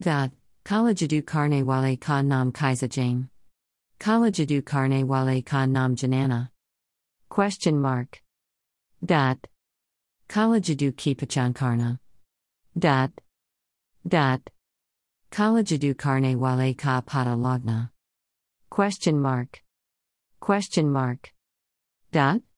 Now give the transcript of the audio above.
Dot. Kalajadu karne wale ka nam kaisa jane. Kalajadu karne wale ka nam janana. Question mark. Dot. Kalajadu kipachan karna. Dot. Dot. Kalajadu karne wale ka pada lagna. Question mark. Question mark. Dot.